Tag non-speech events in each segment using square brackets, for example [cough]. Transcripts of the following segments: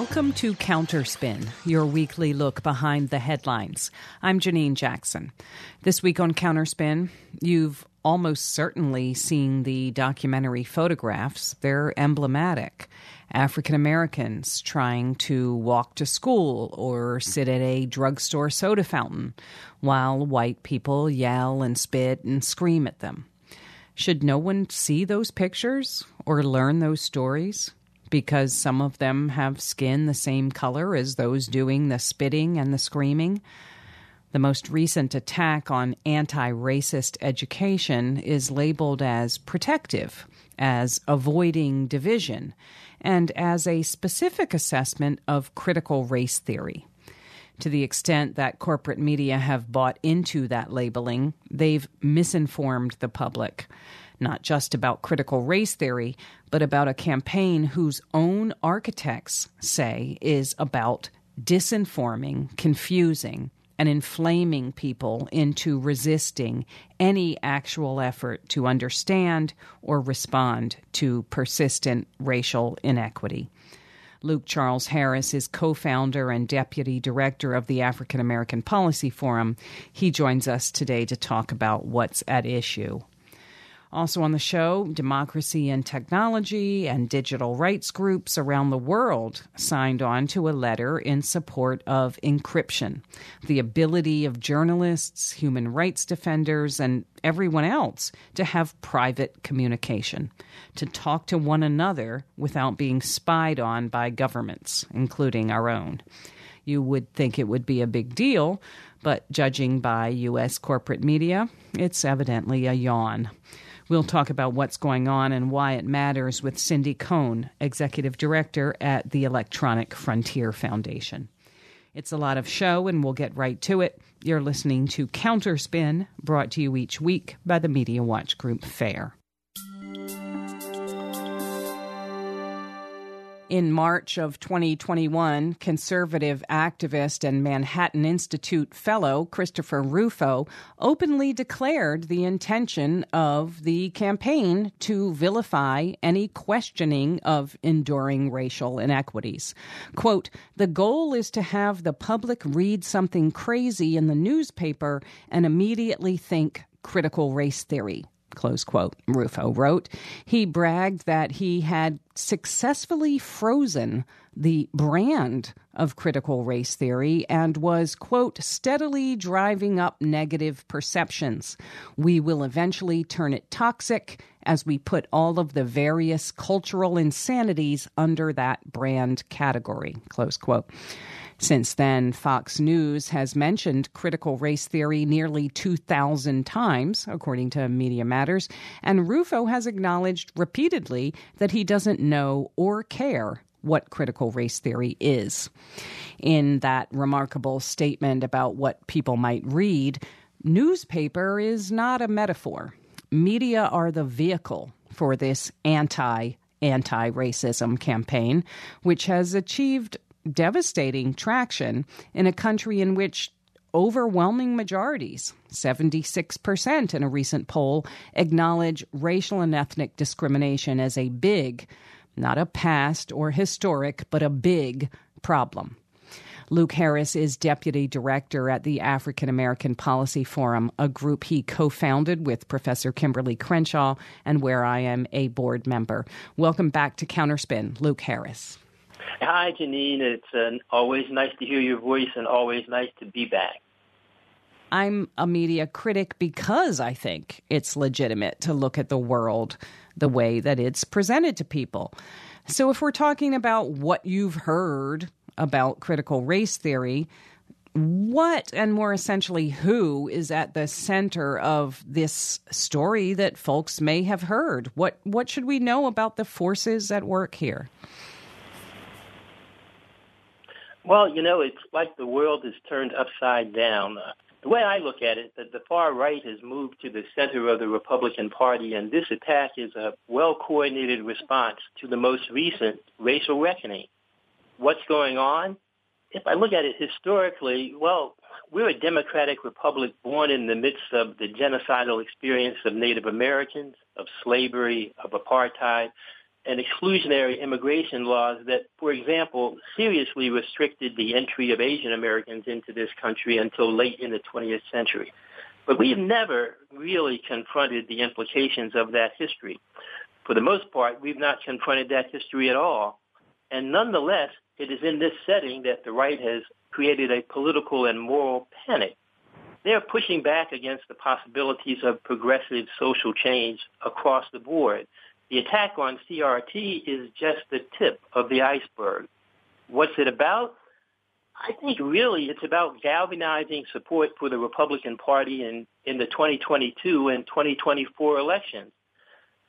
Welcome to Counterspin, your weekly look behind the headlines. I'm Janine Jackson. This week on Counterspin, you've almost certainly seen the documentary photographs. They're emblematic. African Americans trying to walk to school or sit at a drugstore soda fountain while white people yell and spit and scream at them. Should no one see those pictures or learn those stories? Because some of them have skin the same color as those doing the spitting and the screaming. The most recent attack on anti racist education is labeled as protective, as avoiding division, and as a specific assessment of critical race theory. To the extent that corporate media have bought into that labeling, they've misinformed the public not just about critical race theory, but about a campaign whose own architects say is about disinforming, confusing, and inflaming people into resisting any actual effort to understand or respond to persistent racial inequity. Luke Charles Harris is co founder and deputy director of the African American Policy Forum. He joins us today to talk about what's at issue. Also on the show, democracy and technology and digital rights groups around the world signed on to a letter in support of encryption, the ability of journalists, human rights defenders, and everyone else to have private communication, to talk to one another without being spied on by governments, including our own. You would think it would be a big deal, but judging by U.S. corporate media, it's evidently a yawn. We'll talk about what's going on and why it matters with Cindy Cohn, Executive Director at the Electronic Frontier Foundation. It's a lot of show, and we'll get right to it. You're listening to Counterspin, brought to you each week by the Media Watch Group FAIR. In March of 2021, conservative activist and Manhattan Institute fellow Christopher Rufo openly declared the intention of the campaign to vilify any questioning of enduring racial inequities. Quote, the goal is to have the public read something crazy in the newspaper and immediately think critical race theory close quote, Rufo wrote. He bragged that he had successfully frozen the brand of critical race theory and was, quote, steadily driving up negative perceptions. We will eventually turn it toxic as we put all of the various cultural insanities under that brand category, close quote. Since then, Fox News has mentioned critical race theory nearly 2,000 times, according to Media Matters, and Rufo has acknowledged repeatedly that he doesn't know or care what critical race theory is. In that remarkable statement about what people might read, newspaper is not a metaphor. Media are the vehicle for this anti anti racism campaign, which has achieved devastating traction in a country in which overwhelming majorities, 76% in a recent poll, acknowledge racial and ethnic discrimination as a big, not a past or historic, but a big problem. Luke Harris is deputy director at the African American Policy Forum, a group he co founded with Professor Kimberlé Crenshaw and where I am a board member. Welcome back to Counterspin, Luke Harris. Hi, Janine. It's uh, always nice to hear your voice and always nice to be back. I'm a media critic because I think it's legitimate to look at the world the way that it's presented to people. So, if we're talking about what you've heard about critical race theory, what and more essentially who is at the center of this story that folks may have heard? What what should we know about the forces at work here? Well, you know, it's like the world is turned upside down. Uh, the way I look at it, that the far right has moved to the center of the Republican Party, and this attack is a well-coordinated response to the most recent racial reckoning. What's going on? If I look at it historically, well, we're a democratic republic born in the midst of the genocidal experience of Native Americans, of slavery, of apartheid, and exclusionary immigration laws that, for example, seriously restricted the entry of Asian Americans into this country until late in the 20th century. But we've never really confronted the implications of that history. For the most part, we've not confronted that history at all. And nonetheless, it is in this setting that the right has created a political and moral panic. They're pushing back against the possibilities of progressive social change across the board. The attack on CRT is just the tip of the iceberg. What's it about? I think really it's about galvanizing support for the Republican Party in, in the 2022 and 2024 elections.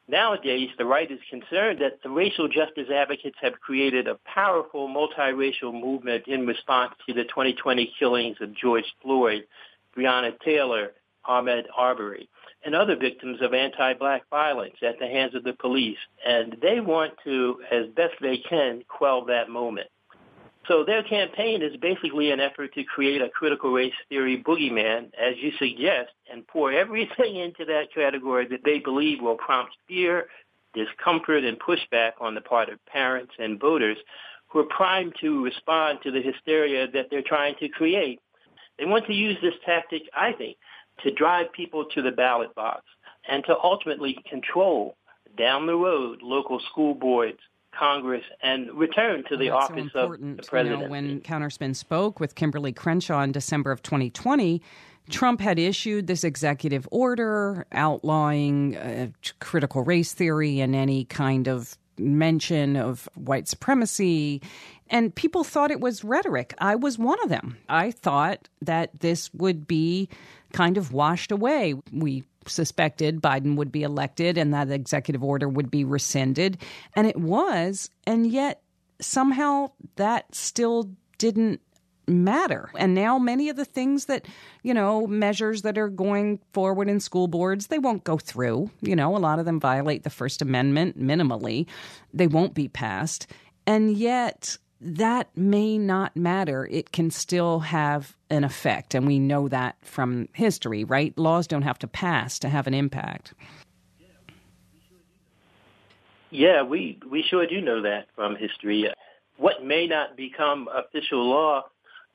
Nowadays, the right is concerned that the racial justice advocates have created a powerful multiracial movement in response to the 2020 killings of George Floyd, Breonna Taylor, Ahmaud Arbery, and other victims of anti-black violence at the hands of the police. And they want to, as best they can, quell that moment. So their campaign is basically an effort to create a critical race theory boogeyman, as you suggest, and pour everything into that category that they believe will prompt fear, discomfort, and pushback on the part of parents and voters who are primed to respond to the hysteria that they're trying to create. They want to use this tactic, I think, to drive people to the ballot box and to ultimately control down the road local school boards, Congress and return to the well, office so of the president. You know, when Counterspin spoke with Kimberlé Crenshaw in December of 2020, Trump had issued this executive order outlawing uh, critical race theory and any kind of mention of white supremacy. And people thought it was rhetoric. I was one of them. I thought that this would be kind of washed away. We suspected Biden would be elected and that executive order would be rescinded. And it was. And yet somehow that still didn't matter. And now many of the things that, you know, measures that are going forward in school boards, they won't go through. You know, a lot of them violate the First Amendment minimally. They won't be passed. And yet that may not matter. It can still have an effect. And we know that from history, right? Laws don't have to pass to have an impact. Yeah, we, we sure do know that from history. What may not become official law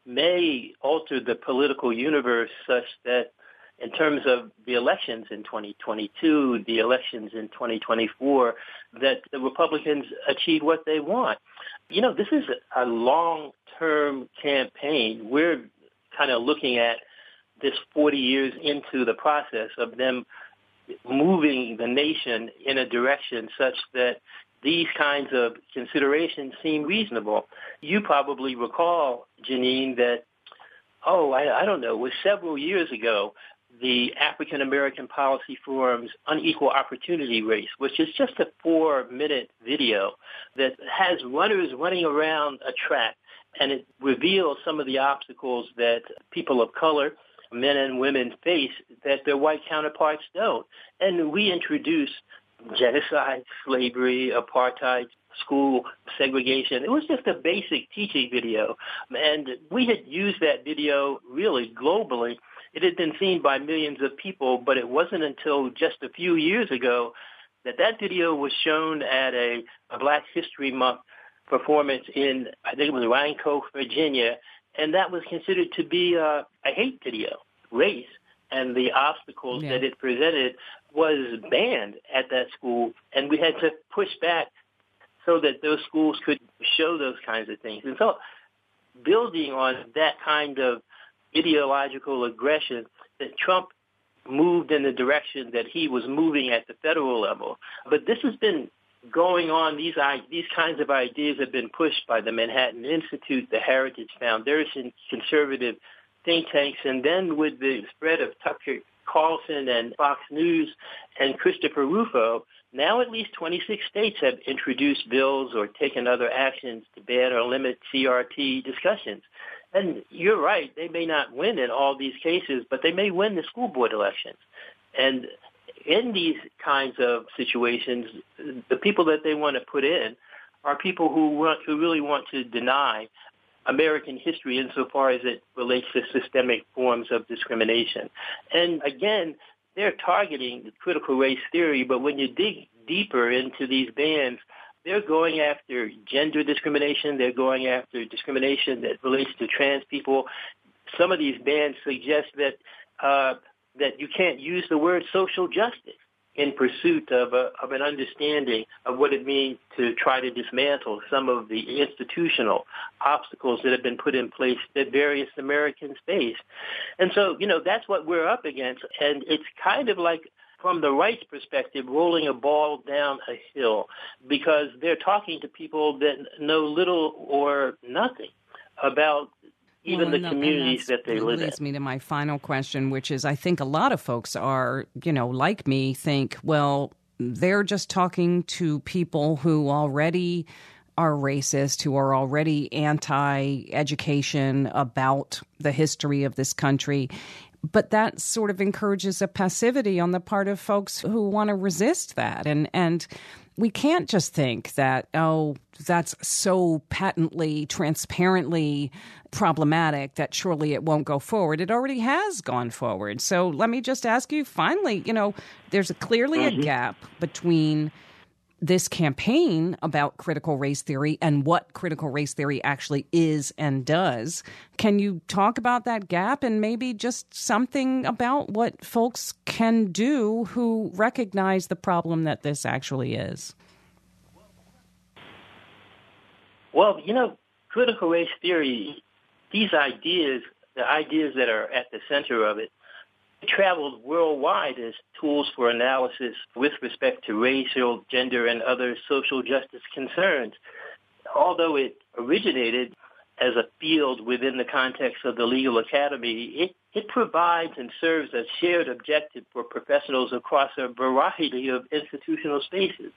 may alter the political universe such that in terms of the elections in 2022, the elections in 2024, that the Republicans achieve what they want. You know, this is a long-term campaign. We're kind of looking at this 40 years into the process of them moving the nation in a direction such that these kinds of considerations seem reasonable. You probably recall, Janine, that, oh, I, I don't know, it was several years ago, the African American Policy Forum's Unequal Opportunity Race, which is just a four minute video that has runners running around a track and it reveals some of the obstacles that people of color, men and women face that their white counterparts don't. And we introduced genocide, slavery, apartheid, school segregation. It was just a basic teaching video. And we had used that video really globally it had been seen by millions of people, but it wasn't until just a few years ago that that video was shown at a, a Black History Month performance in, I think it was Rancho, Virginia, and that was considered to be a, a hate video, race, and the obstacles yeah. that it presented was banned at that school, and we had to push back so that those schools could show those kinds of things. And so building on that kind of ideological aggression that Trump moved in the direction that he was moving at the federal level. But this has been going on. These these kinds of ideas have been pushed by the Manhattan Institute, the Heritage Foundation, conservative think tanks, and then with the spread of Tucker Carlson and Fox News and Christopher Rufo, now at least 26 states have introduced bills or taken other actions to ban or limit CRT discussions. And you're right, they may not win in all these cases, but they may win the school board elections. And in these kinds of situations, the people that they want to put in are people who want, who really want to deny American history insofar as it relates to systemic forms of discrimination. And again, they're targeting critical race theory, but when you dig deeper into these bans, they're going after gender discrimination. They're going after discrimination that relates to trans people. Some of these bans suggest that uh, that you can't use the word social justice in pursuit of, a, of an understanding of what it means to try to dismantle some of the institutional obstacles that have been put in place that various Americans face. And so, you know, that's what we're up against. And it's kind of like from the right's perspective, rolling a ball down a hill because they're talking to people that know little or nothing about even well, the communities that they live in. leads me to my final question, which is I think a lot of folks are, you know, like me, think, well, they're just talking to people who already are racist, who are already anti education about the history of this country. But that sort of encourages a passivity on the part of folks who want to resist that. And, and we can't just think that, oh, that's so patently, transparently problematic that surely it won't go forward. It already has gone forward. So let me just ask you finally, you know, there's a, clearly mm-hmm. a gap between this campaign about critical race theory and what critical race theory actually is and does. Can you talk about that gap and maybe just something about what folks can do who recognize the problem that this actually is? Well, you know, critical race theory, these ideas, the ideas that are at the center of it, traveled worldwide as tools for analysis with respect to racial, gender, and other social justice concerns. Although it originated as a field within the context of the legal academy, it, it provides and serves a shared objective for professionals across a variety of institutional spaces.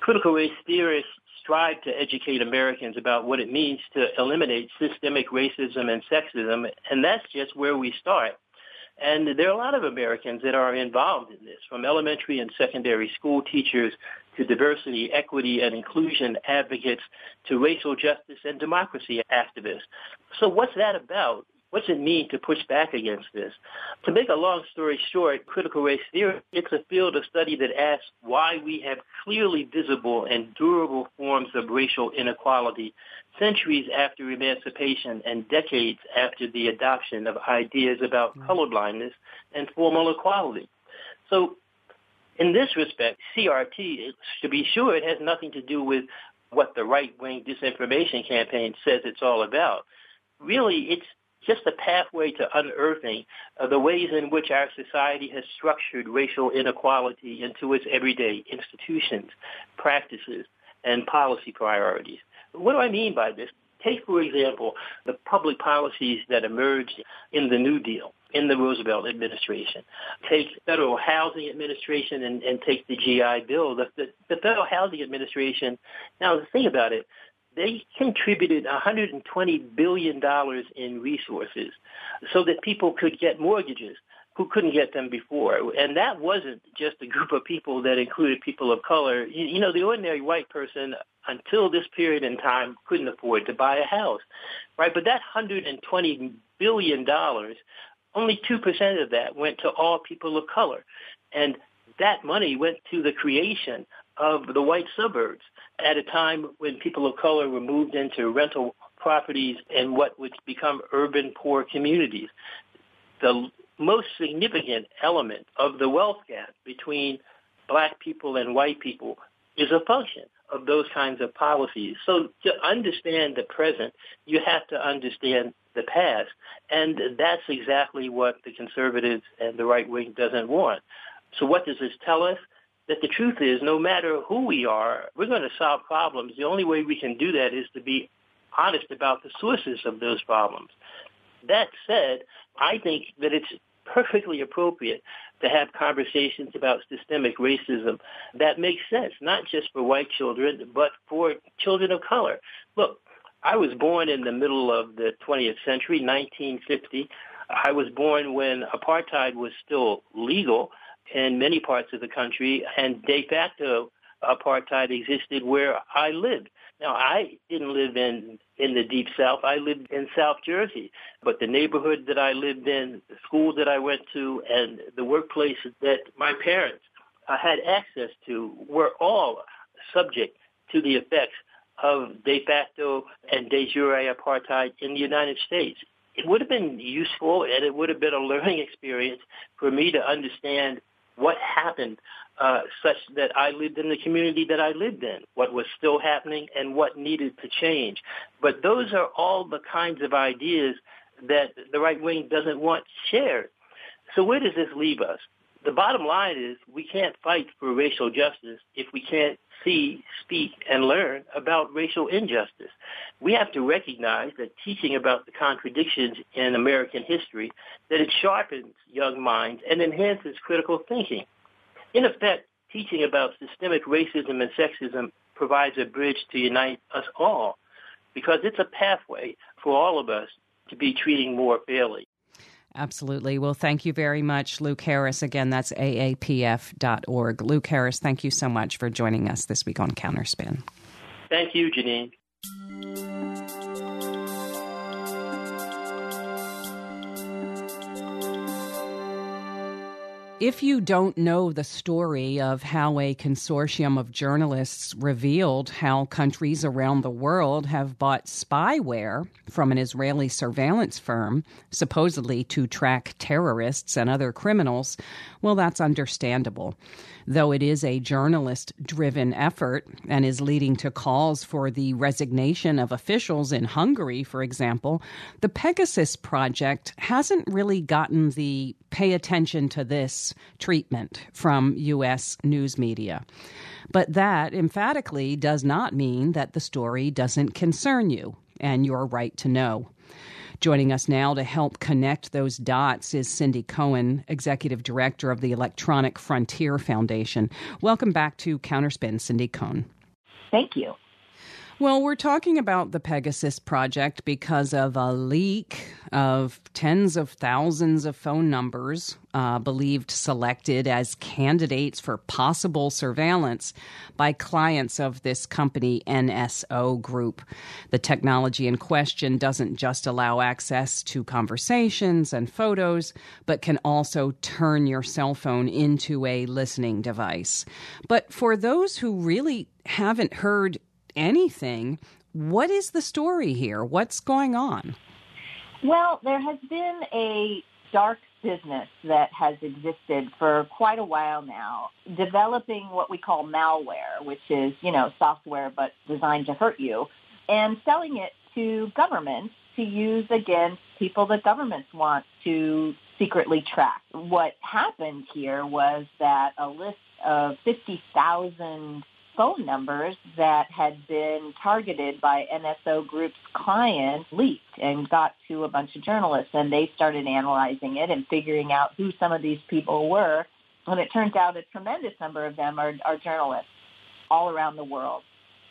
Critical race theorists strive to educate Americans about what it means to eliminate systemic racism and sexism, and that's just where we start. And there are a lot of Americans that are involved in this, from elementary and secondary school teachers to diversity, equity, and inclusion advocates to racial justice and democracy activists. So what's that about? What's it mean to push back against this? To make a long story short, critical race theory, it's a field of study that asks why we have clearly visible and durable forms of racial inequality centuries after emancipation and decades after the adoption of ideas about mm. colorblindness and formal equality. So in this respect, CRT, to be sure, it has nothing to do with what the right-wing disinformation campaign says it's all about. Really, it's just a pathway to unearthing uh, the ways in which our society has structured racial inequality into its everyday institutions, practices, and policy priorities. What do I mean by this? Take, for example, the public policies that emerged in the New Deal, in the Roosevelt administration. Take Federal Housing Administration and, and take the GI Bill. The, the, the Federal Housing Administration, now the thing about it, they contributed $120 billion in resources so that people could get mortgages who couldn't get them before. And that wasn't just a group of people that included people of color. You, you know, the ordinary white person until this period in time couldn't afford to buy a house, right? But that $120 billion, only 2% of that went to all people of color. And that money went to the creation of the white suburbs at a time when people of color were moved into rental properties in what would become urban poor communities. The most significant element of the wealth gap between black people and white people is a function of those kinds of policies. So to understand the present, you have to understand the past. And that's exactly what the conservatives and the right wing doesn't want. So what does this tell us? That the truth is no matter who we are, we're going to solve problems. The only way we can do that is to be honest about the sources of those problems. That said, I think that it's perfectly appropriate to have conversations about systemic racism that makes sense, not just for white children, but for children of color. Look, I was born in the middle of the 20th century, 1950. I was born when apartheid was still legal in many parts of the country, and de facto apartheid existed where I lived. Now, I didn't live in in the deep south. I lived in South Jersey, but the neighborhood that I lived in, the school that I went to, and the workplace that my parents uh, had access to were all subject to the effects of de facto and de jure apartheid in the United States. It would have been useful and it would have been a learning experience for me to understand what happened uh, such that I lived in the community that I lived in, what was still happening and what needed to change. But those are all the kinds of ideas that the right wing doesn't want shared. So where does this leave us? The bottom line is we can't fight for racial justice if we can't see, speak, and learn about racial injustice. We have to recognize that teaching about the contradictions in American history, that it sharpens young minds and enhances critical thinking. In effect, teaching about systemic racism and sexism provides a bridge to unite us all because it's a pathway for all of us to be treating more fairly. Absolutely. Well, thank you very much, Luke Harris. Again, that's aapf.org. Luke Harris, thank you so much for joining us this week on Counterspin. Thank you, Janine. If you don't know the story of how a consortium of journalists revealed how countries around the world have bought spyware from an Israeli surveillance firm, supposedly to track terrorists and other criminals, well, that's understandable. Though it is a journalist driven effort and is leading to calls for the resignation of officials in Hungary, for example, the Pegasus Project hasn't really gotten the pay attention to this treatment from U.S. news media. But that emphatically does not mean that the story doesn't concern you and your right to know. Joining us now to help connect those dots is Cindy Cohn, Executive Director of the Electronic Frontier Foundation. Welcome back to Counterspin, Cindy Cohn. Thank you. Well, we're talking about the Pegasus project because of a leak of tens of thousands of phone numbers uh, believed selected as candidates for possible surveillance by clients of this company, NSO Group. The technology in question doesn't just allow access to conversations and photos, but can also turn your cell phone into a listening device. But for those who really haven't heard anything. What is the story here? What's going on? Well, there has been a dark business that has existed for quite a while now, developing what we call malware, which is, you know, software but designed to hurt you, and selling it to governments to use against people that governments want to secretly track. What happened here was that a list of 50,000 phone numbers that had been targeted by NSO Group's clients leaked and got to a bunch of journalists. And they started analyzing it and figuring out who some of these people were. And it turns out a tremendous number of them are, are journalists all around the world.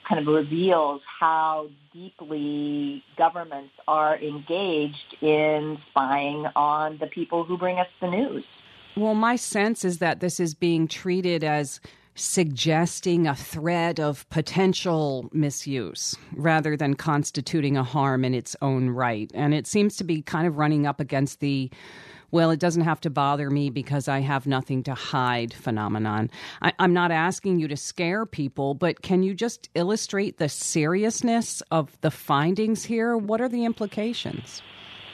Kind of reveals how deeply governments are engaged in spying on the people who bring us the news. Well, my sense is that this is being treated as suggesting a threat of potential misuse rather than constituting a harm in its own right. And it seems to be kind of running up against the well, it doesn't have to bother me because I have nothing to hide phenomenon. I, am not asking you to scare people, but can you just illustrate the seriousness of the findings here? What are the implications?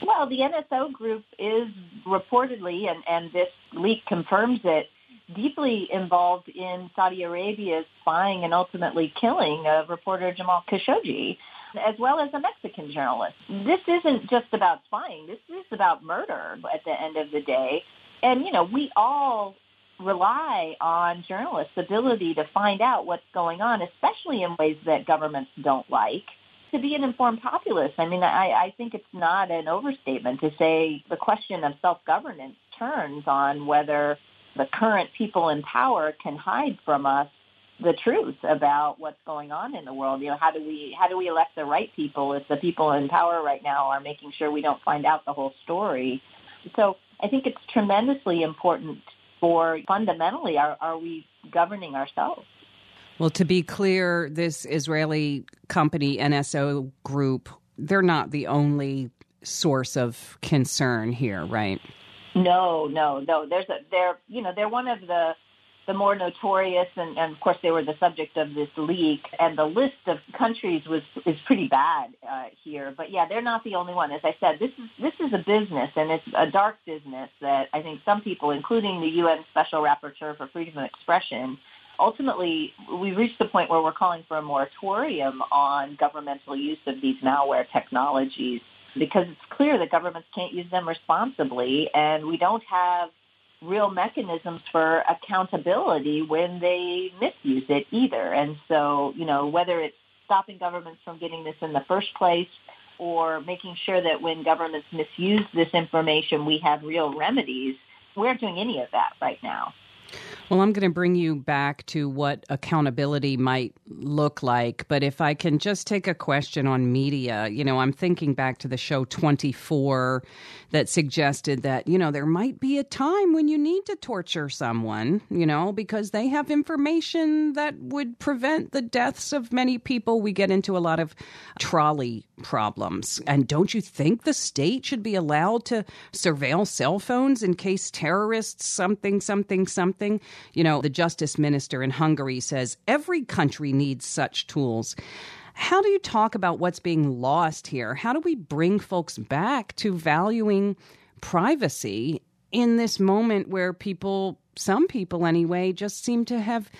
Well, the NSO group is reportedly, and, and this leak confirms it, deeply involved in Saudi Arabia's spying and ultimately killing of reporter Jamal Khashoggi, as well as a Mexican journalist. This isn't just about spying. This is about murder at the end of the day. And, you know, we all rely on journalists' ability to find out what's going on, especially in ways that governments don't like to be an informed populace. I mean, I, I think it's not an overstatement to say the question of self-governance turns on whether the current people in power can hide from us the truth about what's going on in the world. You know, how do we how do we elect the right people if the people in power right now are making sure we don't find out the whole story? So I think it's tremendously important for fundamentally are are we governing ourselves? Well, to be clear, this Israeli company NSO group, they're not the only source of concern here, right? No, no, no. There's a they're you know they're one of the the more notorious, and, and, of course they were the subject of this leak, and the list of countries was is pretty bad uh, here. But yeah, they're not the only one. As I said, this is this is a business, and it's a dark business that I think some people, including the UN Special Rapporteur for Freedom of Expression, ultimately we reached the point where we're calling for a moratorium on governmental use of these malware technologies because it's clear that governments can't use them responsibly, and we don't have real mechanisms for accountability when they misuse it either. And so, you know, whether it's stopping governments from getting this in the first place or making sure that when governments misuse this information, we have real remedies, we aren't doing any of that right now. Well, I'm going to bring you back to what accountability might look like. But if I can just take a question on media, you know, I'm thinking back to the show 24 that suggested that, you know, there might be a time when you need to torture someone, you know, because they have information that would prevent the deaths of many people. We get into a lot of trolley problems. And don't you think the state should be allowed to surveil cell phones in case terrorists, something, something, something? You know, the justice minister in Hungary says every country needs such tools. How do you talk about what's being lost here? How do we bring folks back to valuing privacy in this moment where people, some people anyway, just seem to have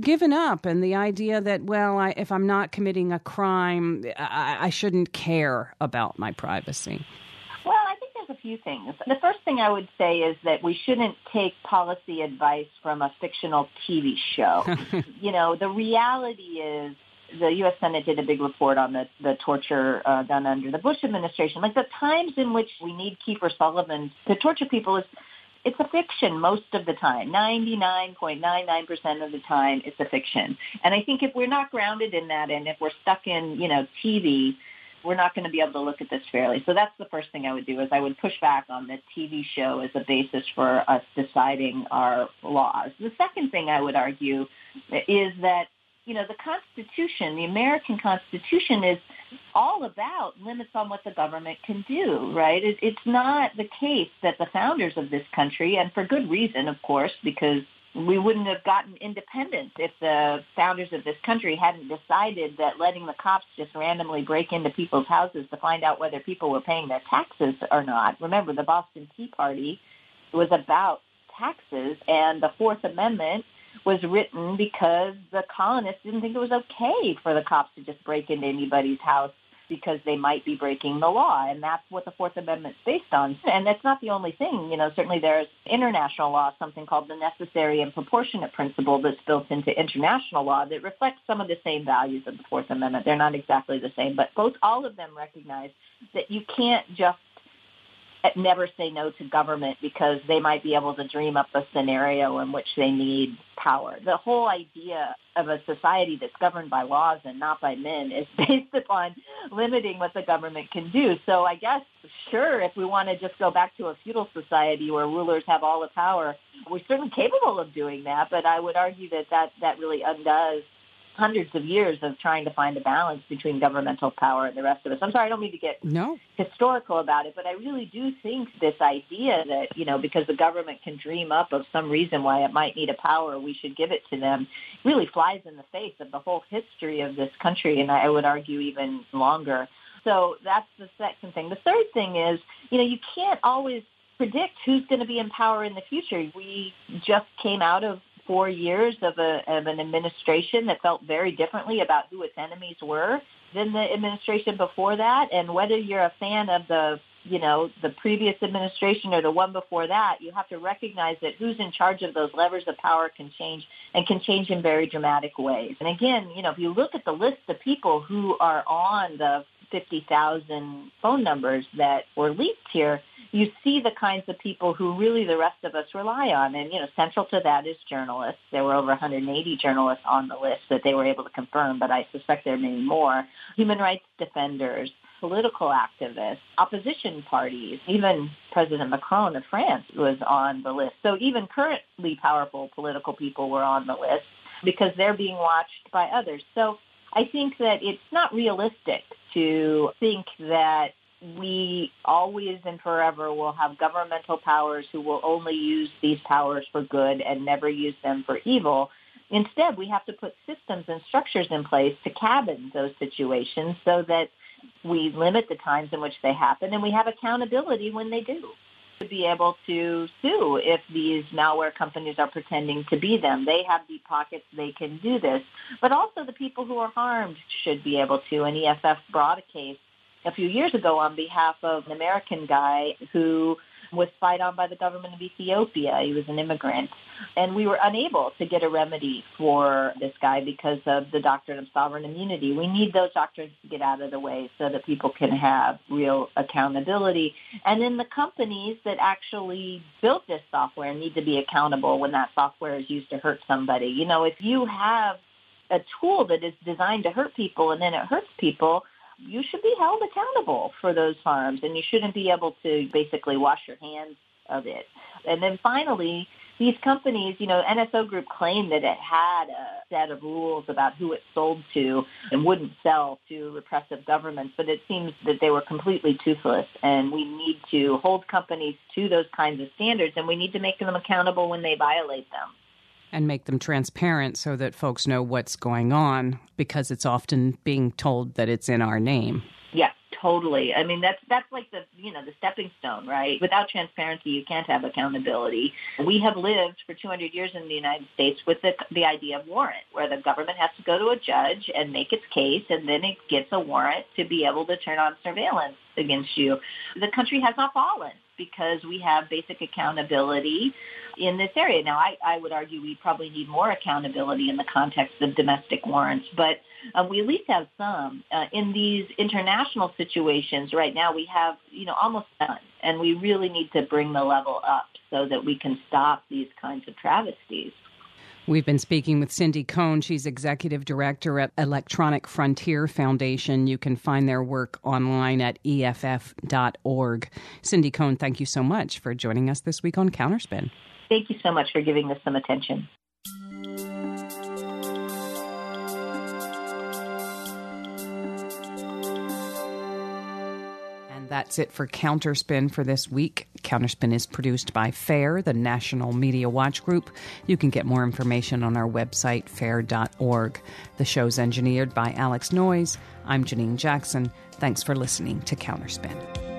given up and the idea that well I, if i'm not committing a crime I, I shouldn't care about my privacy well i think there's a few things the first thing i would say is that we shouldn't take policy advice from a fictional tv show [laughs] you know the reality is the U.S. Senate did a big report on the, the torture uh, done under the Bush administration. Like the times in which we need Kiefer Sutherland to torture people is it's a fiction most of the time. 99.99% of the time, it's a fiction. And I think if we're not grounded in that and if we're stuck in, you know, TV, we're not going to be able to look at this fairly. So that's the first thing I would do is I would push back on the TV show as a basis for us deciding our laws. The second thing I would argue is that you know, the Constitution, the American Constitution is all about limits on what the government can do, right? It, it's not the case that the founders of this country, and for good reason, of course, because we wouldn't have gotten independence if the founders of this country hadn't decided that letting the cops just randomly break into people's houses to find out whether people were paying their taxes or not. Remember, the Boston Tea Party was about taxes, and the Fourth Amendment was written because the colonists didn't think it was okay for the cops to just break into anybody's house because they might be breaking the law. And that's what the Fourth Amendment's based on. And that's not the only thing. You know, certainly there's international law, something called the necessary and proportionate principle that's built into international law that reflects some of the same values of the Fourth Amendment. They're not exactly the same, but both all of them recognize that you can't just never say no to government because they might be able to dream up a scenario in which they need power. The whole idea of a society that's governed by laws and not by men is [laughs] based upon limiting what the government can do. So I guess, sure, if we want to just go back to a feudal society where rulers have all the power, we're certainly capable of doing that, but I would argue that that, that really undoes hundreds of years of trying to find a balance between governmental power and the rest of us. I'm sorry, I don't mean to get no. historical about it, but I really do think this idea that, you know, because the government can dream up of some reason why it might need a power, we should give it to them, really flies in the face of the whole history of this country, and I would argue even longer. So that's the second thing. The third thing is, you know, you can't always predict who's going to be in power in the future. We just came out of four years of, a, of an administration that felt very differently about who its enemies were than the administration before that. And whether you're a fan of the you know, the previous administration or the one before that, you have to recognize that who's in charge of those levers of power can change and can change in very dramatic ways. And again, you know, if you look at the list of people who are on the 50,000 phone numbers that were leaked here, you see the kinds of people who really the rest of us rely on. And, you know, central to that is journalists. There were over 180 journalists on the list that they were able to confirm, but I suspect there are many more. Human rights defenders, political activists, opposition parties, even President Macron of France was on the list. So even currently powerful political people were on the list because they're being watched by others. So I think that it's not realistic to think that we always and forever will have governmental powers who will only use these powers for good and never use them for evil. Instead, we have to put systems and structures in place to cabin those situations so that we limit the times in which they happen and we have accountability when they do to be able to sue if these malware companies are pretending to be them. They have deep pockets. They can do this. But also the people who are harmed should be able to. And EFF brought a case a few years ago on behalf of an American guy who was spied on by the government of Ethiopia. He was an immigrant. And we were unable to get a remedy for this guy because of the doctrine of sovereign immunity. We need those doctrines to get out of the way so that people can have real accountability. And then the companies that actually built this software need to be accountable when that software is used to hurt somebody. You know, if you have a tool that is designed to hurt people and then it hurts people, you should be held accountable for those harms and you shouldn't be able to basically wash your hands of it. And then finally, these companies, you know, NSO Group claimed that it had a set of rules about who it sold to and wouldn't sell to repressive governments, but it seems that they were completely toothless. And we need to hold companies to those kinds of standards, and we need to make them accountable when they violate them and make them transparent so that folks know what's going on because it's often being told that it's in our name. Yeah, totally. I mean, that's that's like the you know the stepping stone, right? Without transparency, you can't have accountability. We have lived for 200 years in the United States with the the idea of warrant, where the government has to go to a judge and make its case, and then it gets a warrant to be able to turn on surveillance against you. The country has not fallen because we have basic accountability in this area. Now, I, I would argue we probably need more accountability in the context of domestic warrants, but uh, we at least have some. Uh, in these international situations right now, we have, you know, almost none, and we really need to bring the level up so that we can stop these kinds of travesties. We've been speaking with Cindy Cohn. She's executive director at Electronic Frontier Foundation. You can find their work online at EFF.org. Cindy Cohn, thank you so much for joining us this week on Counterspin. Thank you so much for giving us some attention. That's it for Counterspin for this week. Counterspin is produced by FAIR, the National Media Watch Group. You can get more information on our website, fair.org. The show's engineered by Alex Noyes. I'm Janine Jackson. Thanks for listening to Counterspin.